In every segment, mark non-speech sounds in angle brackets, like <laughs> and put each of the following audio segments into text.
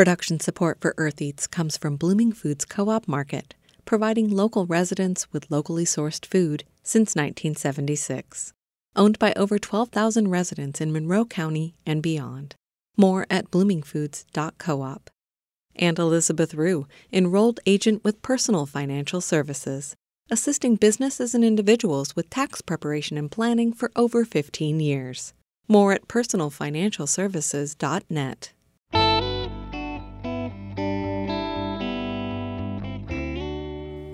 Production support for Earth Eats comes from Blooming Foods Co op Market, providing local residents with locally sourced food since 1976. Owned by over 12,000 residents in Monroe County and beyond. More at bloomingfoods.coop. And Elizabeth Rue, enrolled agent with Personal Financial Services, assisting businesses and individuals with tax preparation and planning for over 15 years. More at personalfinancialservices.net.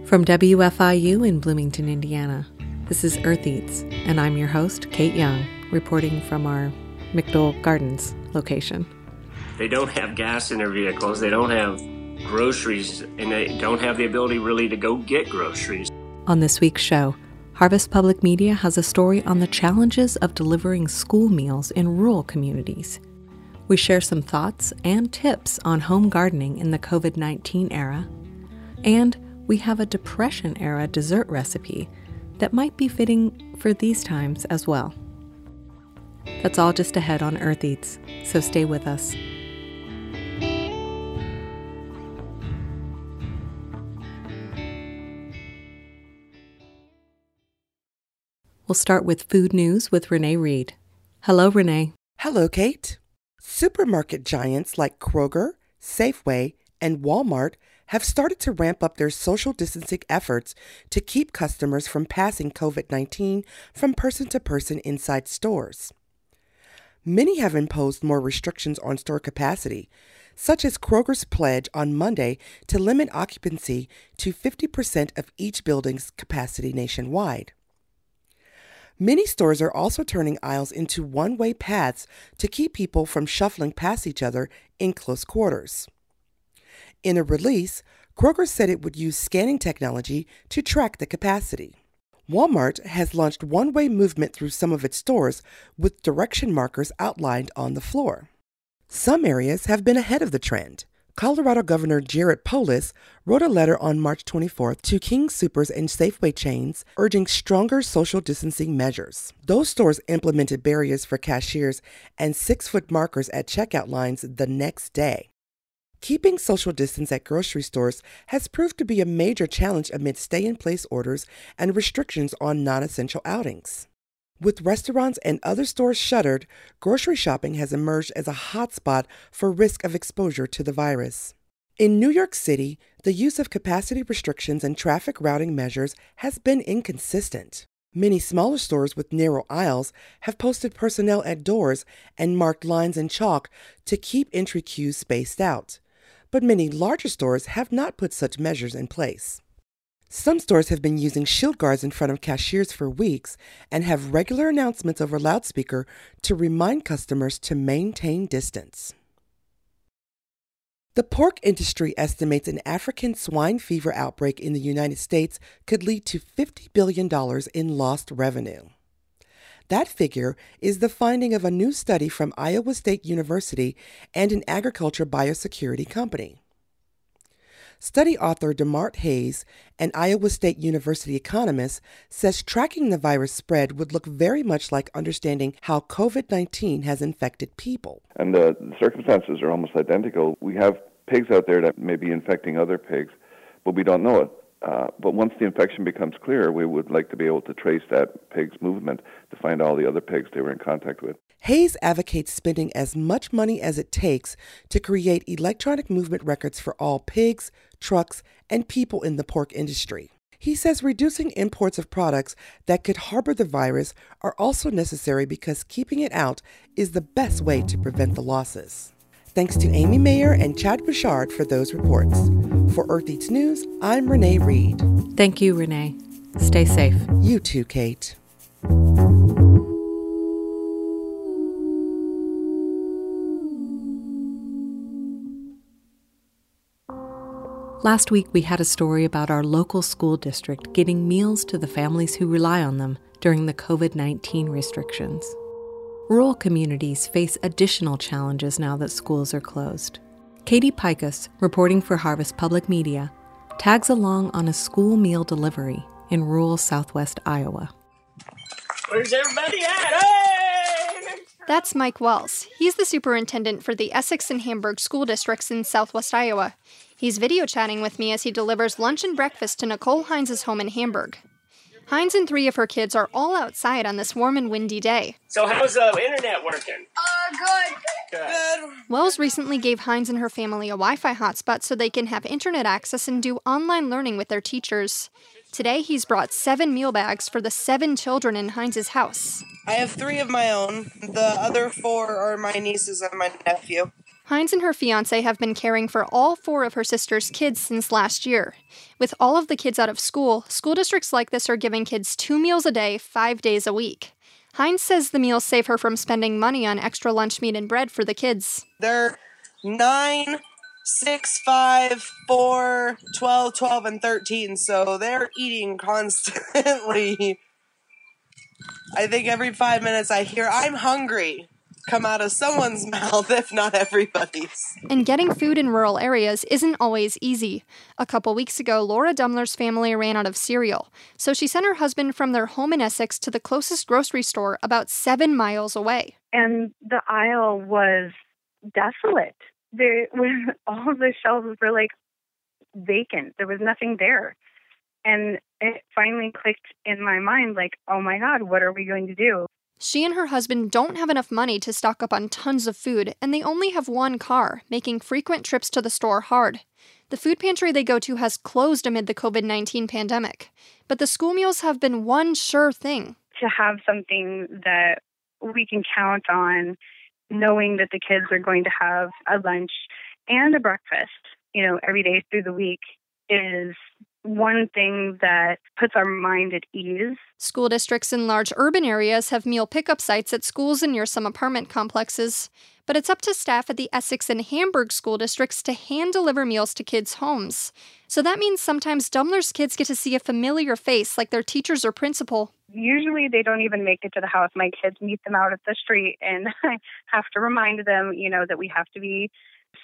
From WFIU in Bloomington, Indiana, this is Earth Eats, and I'm your host, Kate Young, reporting from our McDowell Gardens location. They don't have gas in their vehicles, they don't have groceries, and they don't have the ability really to go get groceries. On this week's show, Harvest Public Media has a story on the challenges of delivering school meals in rural communities. We share some thoughts and tips on home gardening in the COVID 19 era, and we have a Depression era dessert recipe that might be fitting for these times as well. That's all just ahead on Earth Eats, so stay with us. We'll start with food news with Renee Reed. Hello, Renee. Hello, Kate. Supermarket giants like Kroger, Safeway, and Walmart have started to ramp up their social distancing efforts to keep customers from passing COVID 19 from person to person inside stores. Many have imposed more restrictions on store capacity, such as Kroger's pledge on Monday to limit occupancy to 50% of each building's capacity nationwide. Many stores are also turning aisles into one way paths to keep people from shuffling past each other in close quarters. In a release, Kroger said it would use scanning technology to track the capacity. Walmart has launched one way movement through some of its stores with direction markers outlined on the floor. Some areas have been ahead of the trend. Colorado Governor Jared Polis wrote a letter on March 24th to King Soopers and Safeway chains urging stronger social distancing measures. Those stores implemented barriers for cashiers and six foot markers at checkout lines the next day. Keeping social distance at grocery stores has proved to be a major challenge amid stay in place orders and restrictions on non essential outings. With restaurants and other stores shuttered, grocery shopping has emerged as a hotspot for risk of exposure to the virus. In New York City, the use of capacity restrictions and traffic routing measures has been inconsistent. Many smaller stores with narrow aisles have posted personnel at doors and marked lines in chalk to keep entry queues spaced out but many larger stores have not put such measures in place. Some stores have been using shield guards in front of cashiers for weeks and have regular announcements over loudspeaker to remind customers to maintain distance. The pork industry estimates an African swine fever outbreak in the United States could lead to $50 billion in lost revenue. That figure is the finding of a new study from Iowa State University and an agriculture biosecurity company. Study author Dermot Hayes, an Iowa State University economist, says tracking the virus spread would look very much like understanding how COVID 19 has infected people. And the circumstances are almost identical. We have pigs out there that may be infecting other pigs, but we don't know it. Uh, but once the infection becomes clear, we would like to be able to trace that pig's movement to find all the other pigs they were in contact with. Hayes advocates spending as much money as it takes to create electronic movement records for all pigs, trucks, and people in the pork industry. He says reducing imports of products that could harbor the virus are also necessary because keeping it out is the best way to prevent the losses. Thanks to Amy Mayer and Chad Bouchard for those reports. For Earth Eats News, I'm Renee Reed. Thank you, Renee. Stay safe. You too, Kate. Last week, we had a story about our local school district getting meals to the families who rely on them during the COVID 19 restrictions. Rural communities face additional challenges now that schools are closed. Katie Peikes, reporting for Harvest Public Media, tags along on a school meal delivery in rural southwest Iowa. Where's everybody at? Hey! That's Mike Wells. He's the superintendent for the Essex and Hamburg school districts in southwest Iowa. He's video chatting with me as he delivers lunch and breakfast to Nicole Hines' home in Hamburg. Hines and three of her kids are all outside on this warm and windy day. So how's the uh, internet working? Uh, good. Good. Wells recently gave Hines and her family a Wi Fi hotspot so they can have internet access and do online learning with their teachers. Today, he's brought seven meal bags for the seven children in Hines' house. I have three of my own. The other four are my nieces and my nephew. Hines and her fiance have been caring for all four of her sister's kids since last year. With all of the kids out of school, school districts like this are giving kids two meals a day, five days a week. Hines says the meals save her from spending money on extra lunch meat and bread for the kids. They're nine, six, five, four, 12, 12, and 13. So they're eating constantly. <laughs> I think every five minutes I hear, I'm hungry, come out of someone's <laughs> mouth, if not everybody's. And getting food in rural areas isn't always easy. A couple weeks ago, Laura Dumler's family ran out of cereal, so she sent her husband from their home in Essex to the closest grocery store about seven miles away. And the aisle was desolate. There was <laughs> all the shelves were like vacant. There was nothing there. And it finally clicked in my mind like, oh my God, what are we going to do? She and her husband don't have enough money to stock up on tons of food, and they only have one car, making frequent trips to the store hard. The food pantry they go to has closed amid the COVID 19 pandemic, but the school meals have been one sure thing. To have something that we can count on, knowing that the kids are going to have a lunch and a breakfast, you know, every day through the week is one thing that puts our mind at ease. School districts in large urban areas have meal pickup sites at schools and near some apartment complexes. But it's up to staff at the Essex and Hamburg school districts to hand deliver meals to kids' homes. So that means sometimes Dumler's kids get to see a familiar face like their teachers or principal. Usually they don't even make it to the house. My kids meet them out at the street and <laughs> I have to remind them, you know, that we have to be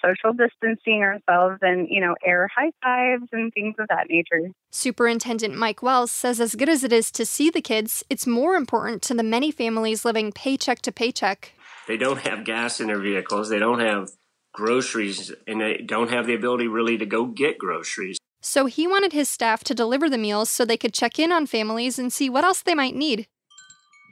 social distancing ourselves and, you know, air high fives and things of that nature. Superintendent Mike Wells says as good as it is to see the kids, it's more important to the many families living paycheck to paycheck. They don't have gas in their vehicles. They don't have groceries, and they don't have the ability really to go get groceries. So he wanted his staff to deliver the meals so they could check in on families and see what else they might need.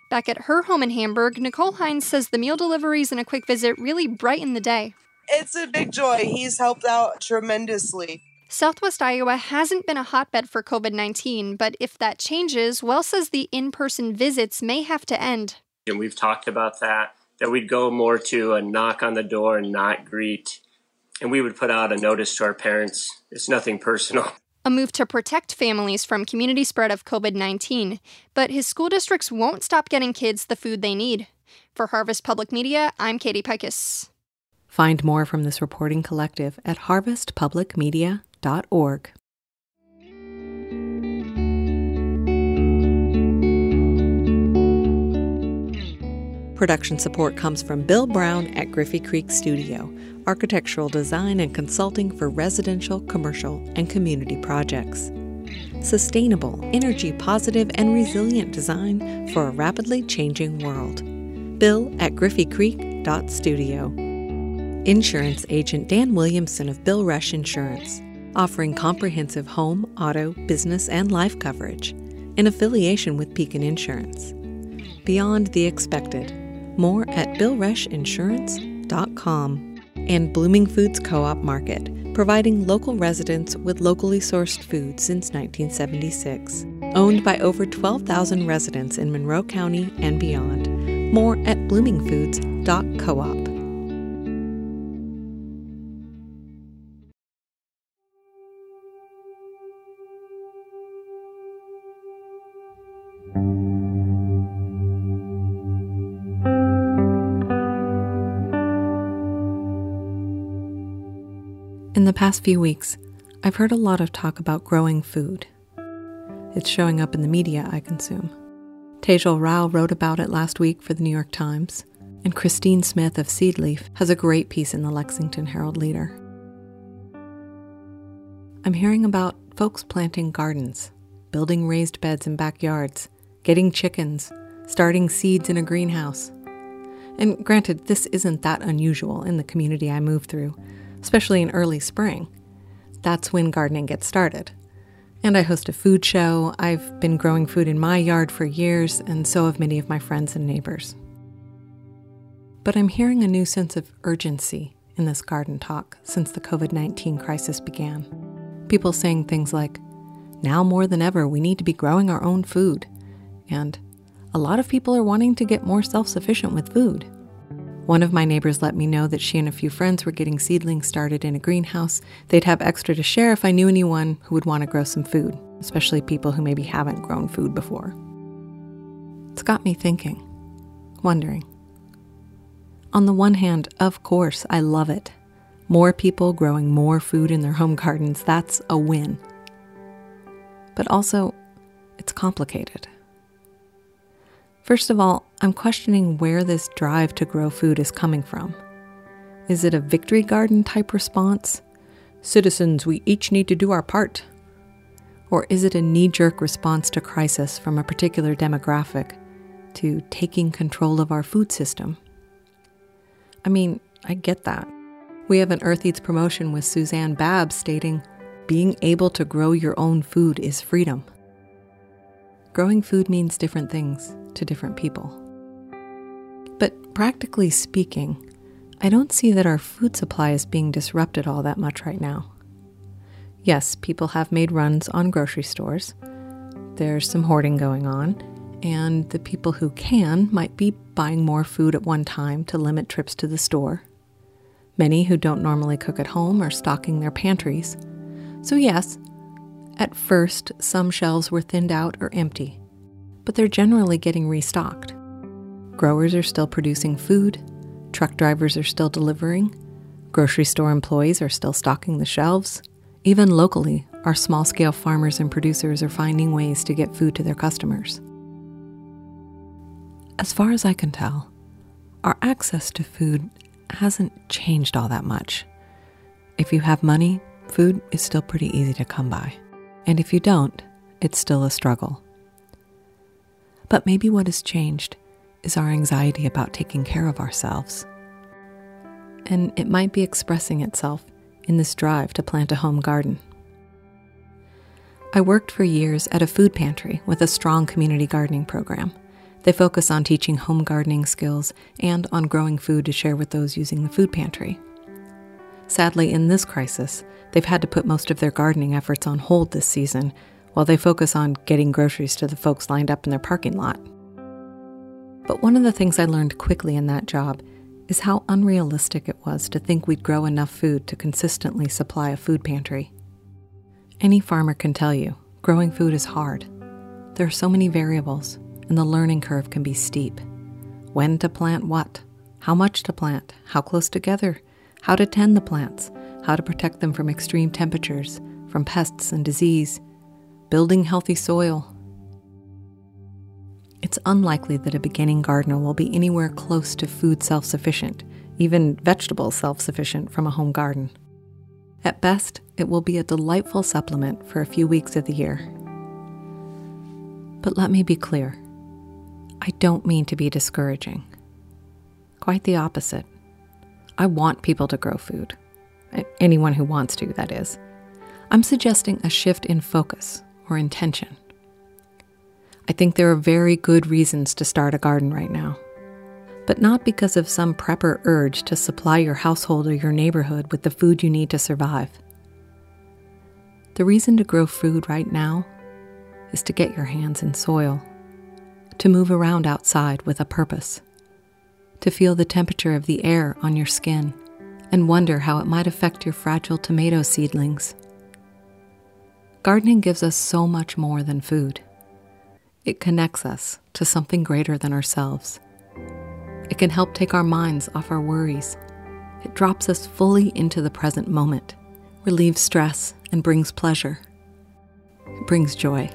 Back at her home in Hamburg, Nicole Hines says the meal deliveries and a quick visit really brighten the day. It's a big joy. He's helped out tremendously. Southwest Iowa hasn't been a hotbed for COVID 19, but if that changes, Wells says the in person visits may have to end. And we've talked about that, that we'd go more to a knock on the door and not greet. And we would put out a notice to our parents. It's nothing personal. <laughs> A move to protect families from community spread of COVID 19, but his school districts won't stop getting kids the food they need. For Harvest Public Media, I'm Katie Peikes. Find more from this reporting collective at harvestpublicmedia.org. Production support comes from Bill Brown at Griffey Creek Studio, architectural design and consulting for residential, commercial, and community projects. Sustainable, energy positive, and resilient design for a rapidly changing world. Bill at griffeycreek.studio. Insurance agent Dan Williamson of Bill Rush Insurance, offering comprehensive home, auto, business, and life coverage in affiliation with Pekin Insurance. Beyond the expected. More at billrushinsurance.com. And Blooming Foods Co op Market, providing local residents with locally sourced food since 1976. Owned by over 12,000 residents in Monroe County and beyond. More at bloomingfoods.coop. the past few weeks, I've heard a lot of talk about growing food. It's showing up in the media I consume. Tejal Rao wrote about it last week for the New York Times, and Christine Smith of Seedleaf has a great piece in the Lexington Herald Leader. I'm hearing about folks planting gardens, building raised beds in backyards, getting chickens, starting seeds in a greenhouse. And granted, this isn't that unusual in the community I move through, especially in early spring. That's when gardening gets started. And I host a food show. I've been growing food in my yard for years, and so have many of my friends and neighbors. But I'm hearing a new sense of urgency in this garden talk since the COVID 19 crisis began. People saying things like, now more than ever, we need to be growing our own food. And a lot of people are wanting to get more self sufficient with food. One of my neighbors let me know that she and a few friends were getting seedlings started in a greenhouse. They'd have extra to share if I knew anyone who would want to grow some food, especially people who maybe haven't grown food before. It's got me thinking, wondering. On the one hand, of course, I love it. More people growing more food in their home gardens, that's a win. But also, it's complicated. First of all, I'm questioning where this drive to grow food is coming from. Is it a victory garden type response? Citizens, we each need to do our part. Or is it a knee jerk response to crisis from a particular demographic to taking control of our food system? I mean, I get that. We have an Earth Eats promotion with Suzanne Babb stating, being able to grow your own food is freedom. Growing food means different things to different people. But practically speaking, I don't see that our food supply is being disrupted all that much right now. Yes, people have made runs on grocery stores. There's some hoarding going on, and the people who can might be buying more food at one time to limit trips to the store. Many who don't normally cook at home are stocking their pantries. So, yes, at first some shelves were thinned out or empty, but they're generally getting restocked. Growers are still producing food, truck drivers are still delivering, grocery store employees are still stocking the shelves. Even locally, our small scale farmers and producers are finding ways to get food to their customers. As far as I can tell, our access to food hasn't changed all that much. If you have money, food is still pretty easy to come by. And if you don't, it's still a struggle. But maybe what has changed is our anxiety about taking care of ourselves. And it might be expressing itself in this drive to plant a home garden. I worked for years at a food pantry with a strong community gardening program. They focus on teaching home gardening skills and on growing food to share with those using the food pantry. Sadly, in this crisis, they've had to put most of their gardening efforts on hold this season while they focus on getting groceries to the folks lined up in their parking lot. But one of the things I learned quickly in that job is how unrealistic it was to think we'd grow enough food to consistently supply a food pantry. Any farmer can tell you growing food is hard. There are so many variables, and the learning curve can be steep. When to plant what, how much to plant, how close together, how to tend the plants, how to protect them from extreme temperatures, from pests and disease, building healthy soil. It's unlikely that a beginning gardener will be anywhere close to food self sufficient, even vegetable self sufficient from a home garden. At best, it will be a delightful supplement for a few weeks of the year. But let me be clear I don't mean to be discouraging. Quite the opposite. I want people to grow food. Anyone who wants to, that is. I'm suggesting a shift in focus or intention. I think there are very good reasons to start a garden right now, but not because of some prepper urge to supply your household or your neighborhood with the food you need to survive. The reason to grow food right now is to get your hands in soil, to move around outside with a purpose, to feel the temperature of the air on your skin and wonder how it might affect your fragile tomato seedlings. Gardening gives us so much more than food. It connects us to something greater than ourselves. It can help take our minds off our worries. It drops us fully into the present moment, relieves stress, and brings pleasure. It brings joy.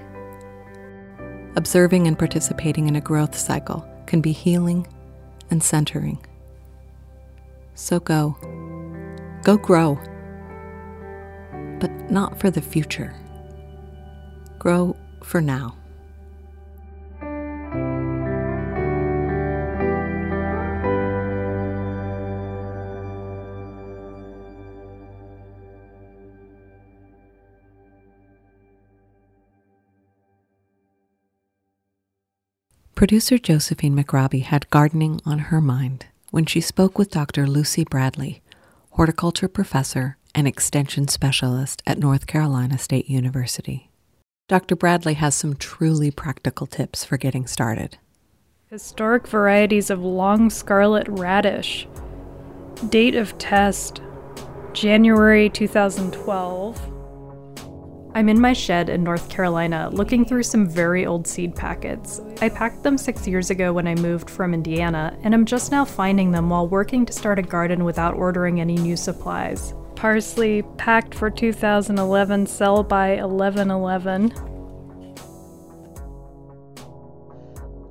Observing and participating in a growth cycle can be healing and centering. So go. Go grow. But not for the future. Grow for now. Producer Josephine McRobbie had gardening on her mind when she spoke with Dr. Lucy Bradley, horticulture professor and extension specialist at North Carolina State University. Dr. Bradley has some truly practical tips for getting started. Historic varieties of long scarlet radish. Date of test January 2012. I'm in my shed in North Carolina looking through some very old seed packets. I packed them six years ago when I moved from Indiana, and I'm just now finding them while working to start a garden without ordering any new supplies. Parsley, packed for 2011, sell by 1111.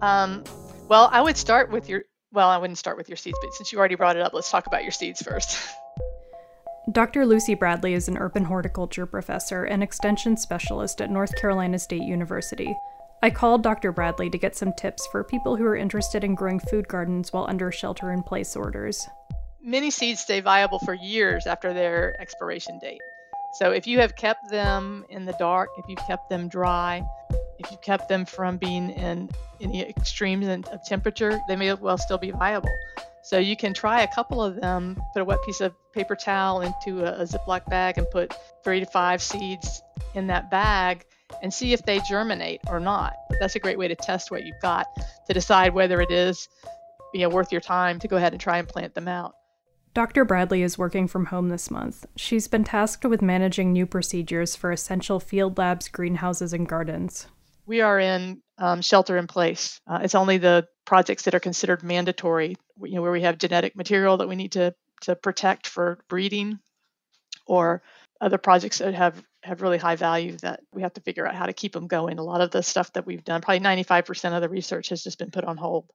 Um, well, I would start with your. Well, I wouldn't start with your seeds, but since you already brought it up, let's talk about your seeds first. <laughs> Dr. Lucy Bradley is an urban horticulture professor and extension specialist at North Carolina State University. I called Dr. Bradley to get some tips for people who are interested in growing food gardens while under shelter in place orders. Many seeds stay viable for years after their expiration date. So if you have kept them in the dark, if you've kept them dry, if you've kept them from being in any extremes of temperature, they may well still be viable. So you can try a couple of them, put a wet piece of paper towel into a, a Ziploc bag and put three to five seeds in that bag and see if they germinate or not. That's a great way to test what you've got to decide whether it is you know, worth your time to go ahead and try and plant them out. Dr. Bradley is working from home this month. She's been tasked with managing new procedures for essential field labs, greenhouses, and gardens. We are in um, shelter in place. Uh, it's only the projects that are considered mandatory, you know, where we have genetic material that we need to to protect for breeding, or other projects that have have really high value that we have to figure out how to keep them going. A lot of the stuff that we've done, probably 95% of the research has just been put on hold.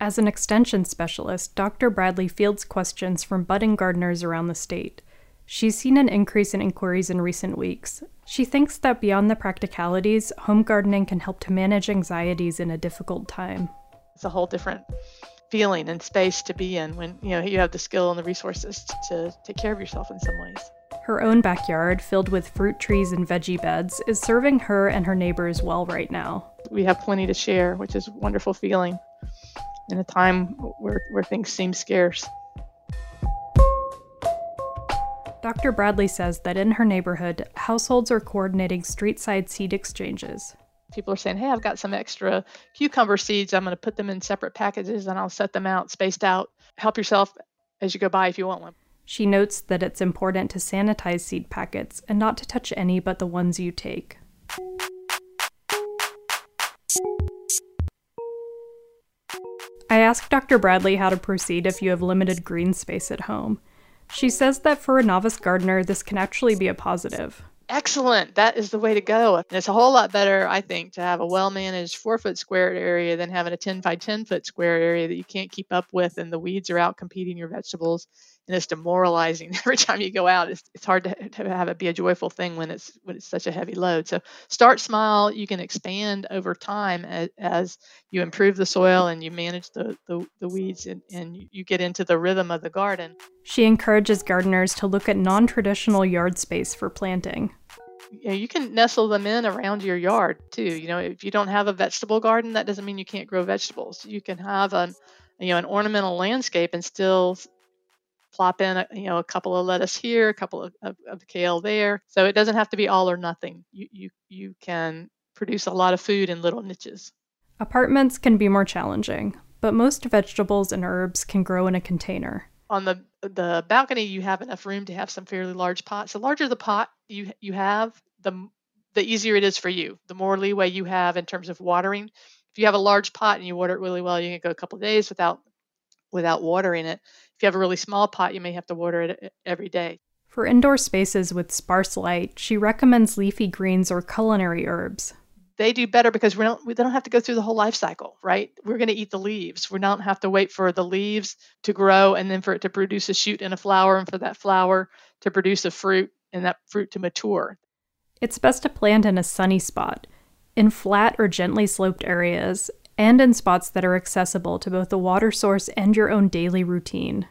As an extension specialist, Dr. Bradley fields questions from budding gardeners around the state. She's seen an increase in inquiries in recent weeks. She thinks that beyond the practicalities, home gardening can help to manage anxieties in a difficult time. It's a whole different feeling and space to be in when you know you have the skill and the resources to take care of yourself in some ways. Her own backyard, filled with fruit trees and veggie beds, is serving her and her neighbors well right now. We have plenty to share, which is a wonderful feeling in a time where, where things seem scarce. Dr. Bradley says that in her neighborhood, households are coordinating street side seed exchanges. People are saying, hey, I've got some extra cucumber seeds. I'm going to put them in separate packages and I'll set them out spaced out. Help yourself as you go by if you want one. She notes that it's important to sanitize seed packets and not to touch any but the ones you take. I asked Dr. Bradley how to proceed if you have limited green space at home. She says that for a novice gardener, this can actually be a positive. Excellent. That is the way to go. And it's a whole lot better, I think, to have a well managed four foot squared area than having a 10 by 10 foot square area that you can't keep up with and the weeds are out competing your vegetables and it's demoralizing <laughs> every time you go out. It's, it's hard to, to have it be a joyful thing when it's when it's such a heavy load. So start small. You can expand over time as, as you improve the soil and you manage the, the, the weeds and, and you get into the rhythm of the garden. She encourages gardeners to look at non traditional yard space for planting. You, know, you can nestle them in around your yard too. You know, if you don't have a vegetable garden, that doesn't mean you can't grow vegetables. You can have an you know an ornamental landscape and still plop in a, you know a couple of lettuce here, a couple of, of, of kale there. So it doesn't have to be all or nothing. You you you can produce a lot of food in little niches. Apartments can be more challenging, but most vegetables and herbs can grow in a container. On the the balcony, you have enough room to have some fairly large pots. The larger the pot you you have, the the easier it is for you. The more leeway you have in terms of watering. If you have a large pot and you water it really well, you can go a couple of days without without watering it. If you have a really small pot, you may have to water it uh, every day. For indoor spaces with sparse light, she recommends leafy greens or culinary herbs. They do better because we don't we don't have to go through the whole life cycle, right? We're going to eat the leaves. We don't have to wait for the leaves to grow and then for it to produce a shoot and a flower and for that flower to produce a fruit and that fruit to mature. It's best to plant in a sunny spot, in flat or gently sloped areas, and in spots that are accessible to both the water source and your own daily routine.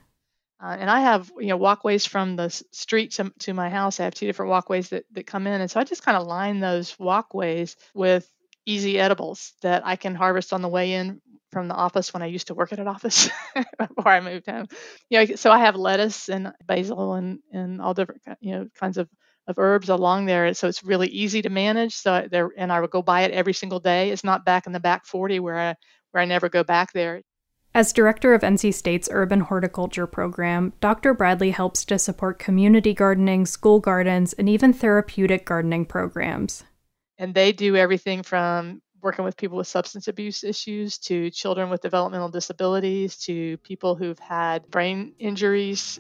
Uh, and I have you know walkways from the street to, to my house. I have two different walkways that, that come in, and so I just kind of line those walkways with easy edibles that I can harvest on the way in from the office when I used to work at an office <laughs> before I moved home. You know, so I have lettuce and basil and, and all different you know kinds of, of herbs along there. So it's really easy to manage. So there and I would go buy it every single day. It's not back in the back 40 where I where I never go back there. As director of NC State's urban horticulture program, Dr. Bradley helps to support community gardening, school gardens, and even therapeutic gardening programs. And they do everything from working with people with substance abuse issues to children with developmental disabilities to people who've had brain injuries,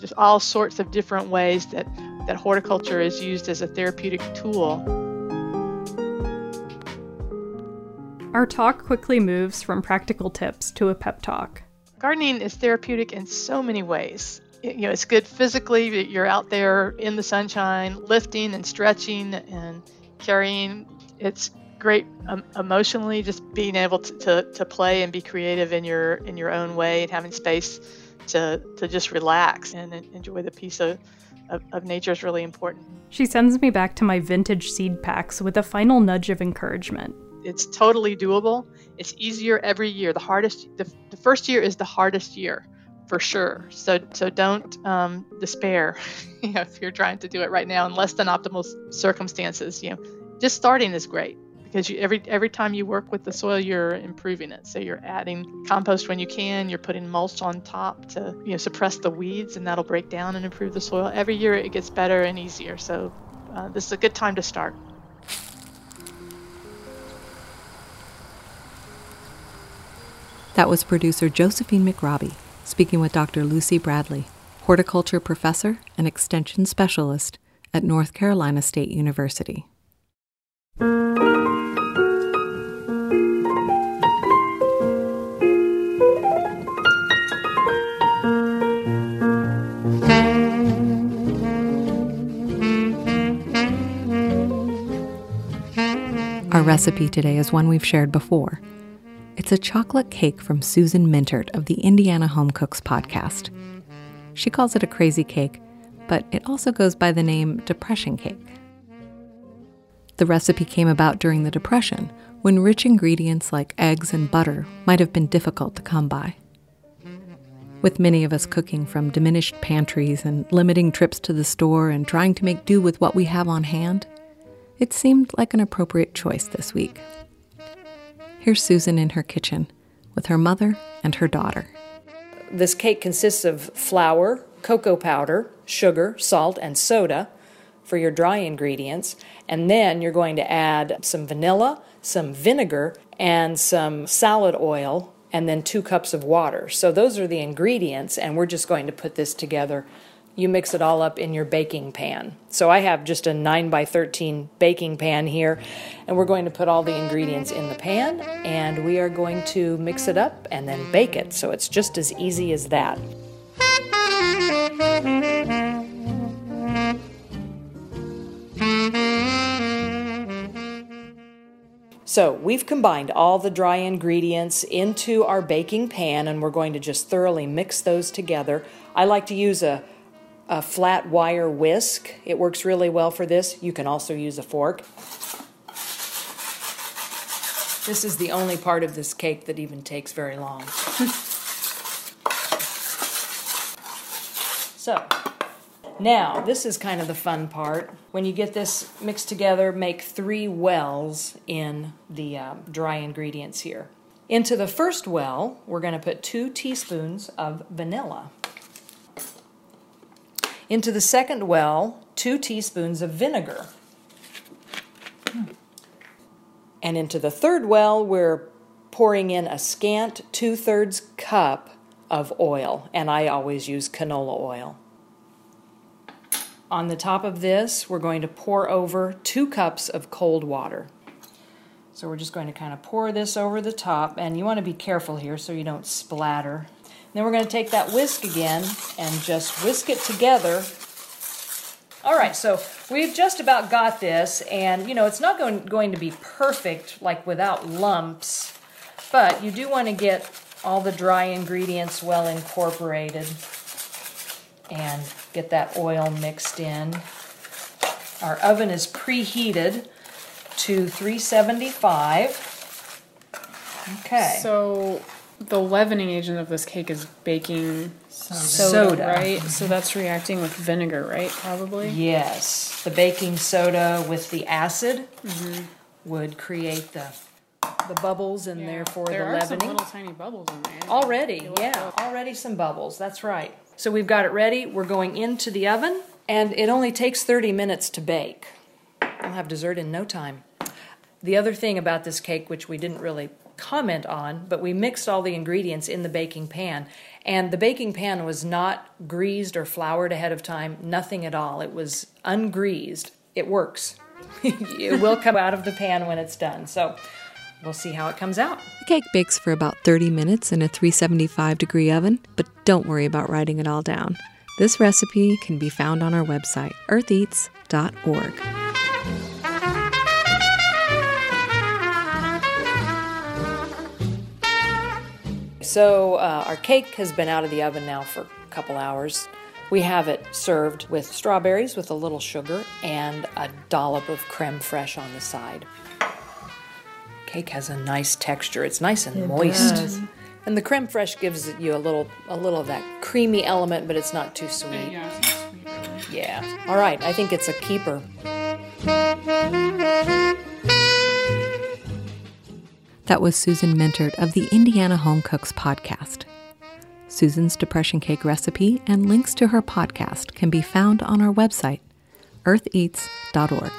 just all sorts of different ways that, that horticulture is used as a therapeutic tool. Our talk quickly moves from practical tips to a pep talk. Gardening is therapeutic in so many ways. You know, it's good physically. You're out there in the sunshine, lifting and stretching and carrying. It's great um, emotionally, just being able to, to, to play and be creative in your in your own way and having space to to just relax and enjoy the peace of, of, of nature is really important. She sends me back to my vintage seed packs with a final nudge of encouragement. It's totally doable. It's easier every year. The hardest, the, the first year is the hardest year for sure. So so don't um, despair <laughs> you know, if you're trying to do it right now in less than optimal circumstances. You know, just starting is great because you, every every time you work with the soil, you're improving it. So you're adding compost when you can. You're putting mulch on top to you know suppress the weeds, and that'll break down and improve the soil. Every year it gets better and easier. So uh, this is a good time to start. That was producer Josephine McRobbie speaking with Dr. Lucy Bradley, horticulture professor and extension specialist at North Carolina State University. Our recipe today is one we've shared before. It's a chocolate cake from Susan Mintert of the Indiana Home Cooks podcast. She calls it a crazy cake, but it also goes by the name depression cake. The recipe came about during the Depression, when rich ingredients like eggs and butter might have been difficult to come by. With many of us cooking from diminished pantries and limiting trips to the store and trying to make do with what we have on hand, it seemed like an appropriate choice this week. Here's Susan in her kitchen with her mother and her daughter. This cake consists of flour, cocoa powder, sugar, salt, and soda for your dry ingredients. And then you're going to add some vanilla, some vinegar, and some salad oil, and then two cups of water. So those are the ingredients, and we're just going to put this together you mix it all up in your baking pan. So I have just a 9 by 13 baking pan here, and we're going to put all the ingredients in the pan, and we are going to mix it up and then bake it. So it's just as easy as that. So we've combined all the dry ingredients into our baking pan and we're going to just thoroughly mix those together. I like to use a a flat wire whisk. It works really well for this. You can also use a fork. This is the only part of this cake that even takes very long. <laughs> so, now this is kind of the fun part. When you get this mixed together, make three wells in the uh, dry ingredients here. Into the first well, we're going to put two teaspoons of vanilla. Into the second well, two teaspoons of vinegar. And into the third well, we're pouring in a scant two thirds cup of oil, and I always use canola oil. On the top of this, we're going to pour over two cups of cold water. So we're just going to kind of pour this over the top, and you want to be careful here so you don't splatter then we're going to take that whisk again and just whisk it together. All right, so we've just about got this, and you know, it's not going, going to be perfect, like without lumps, but you do want to get all the dry ingredients well incorporated and get that oil mixed in. Our oven is preheated to 375. Okay. So the leavening agent of this cake is baking soda, Soda. right? So that's reacting with vinegar, right? Probably. Yes, the baking soda with the acid Mm-hmm. would create the the bubbles and therefore There the are some leavening. little tiny bubbles in there. Already, yeah, already some bubbles. That's right. So we've got it ready. We're going into the oven, and it only takes 30 minutes to bake. I'll have dessert in no time. The other thing about this cake, which we didn't really comment on, but we mixed all the ingredients in the baking pan, and the baking pan was not greased or floured ahead of time, nothing at all. It was ungreased. It works. <laughs> it will come out of the pan when it's done. So we'll see how it comes out. The cake bakes for about 30 minutes in a 375 degree oven, but don't worry about writing it all down. This recipe can be found on our website, eartheats.org. So uh, our cake has been out of the oven now for a couple hours. We have it served with strawberries with a little sugar and a dollop of creme fraiche on the side. Cake has a nice texture. It's nice and It moist. does. And the creme fraiche gives you a little a little of that creamy element, but it's not too sweet. Yeah, it's sweet, really. Yeah. All right, I think it's a keeper. That was Susan Mintert of the Indiana Home Cooks podcast. Susan's depression cake recipe and links to her podcast can be found on our website, eartheats.org.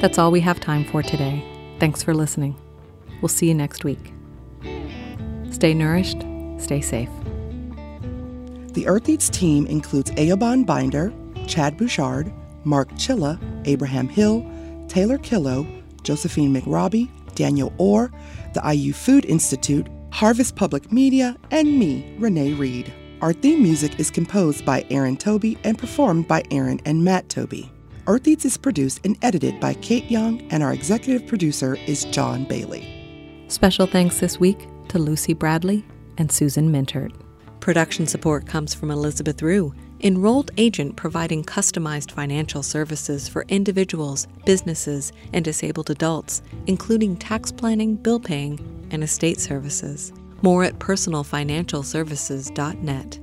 That's all we have time for today. Thanks for listening. We'll see you next week. Stay nourished, stay safe. The Earth Eats team includes Eoban Binder, Chad Bouchard, Mark Chilla, Abraham Hill, Taylor Killo, Josephine McRobbie, Daniel Orr, the IU Food Institute, Harvest Public Media, and me, Renee Reed. Our theme music is composed by Erin Tobey and performed by Aaron and Matt Tobey. Earth Eats is produced and edited by Kate Young, and our executive producer is John Bailey. Special thanks this week to Lucy Bradley and Susan Mintert. Production support comes from Elizabeth Rue, enrolled agent providing customized financial services for individuals, businesses, and disabled adults, including tax planning, bill paying, and estate services. More at personalfinancialservices.net.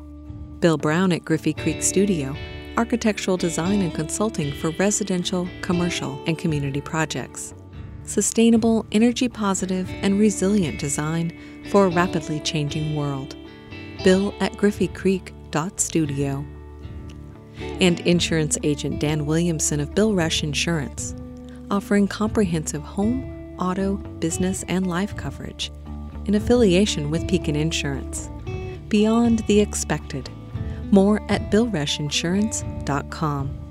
Bill Brown at Griffey Creek Studio, architectural design and consulting for residential, commercial, and community projects. Sustainable, energy positive, and resilient design for a rapidly changing world. Bill at griffeycreek.studio. And insurance agent Dan Williamson of Bill Rush Insurance, offering comprehensive home, auto, business, and life coverage in affiliation with Pekin Insurance. Beyond the expected. More at BillRushInsurance.com.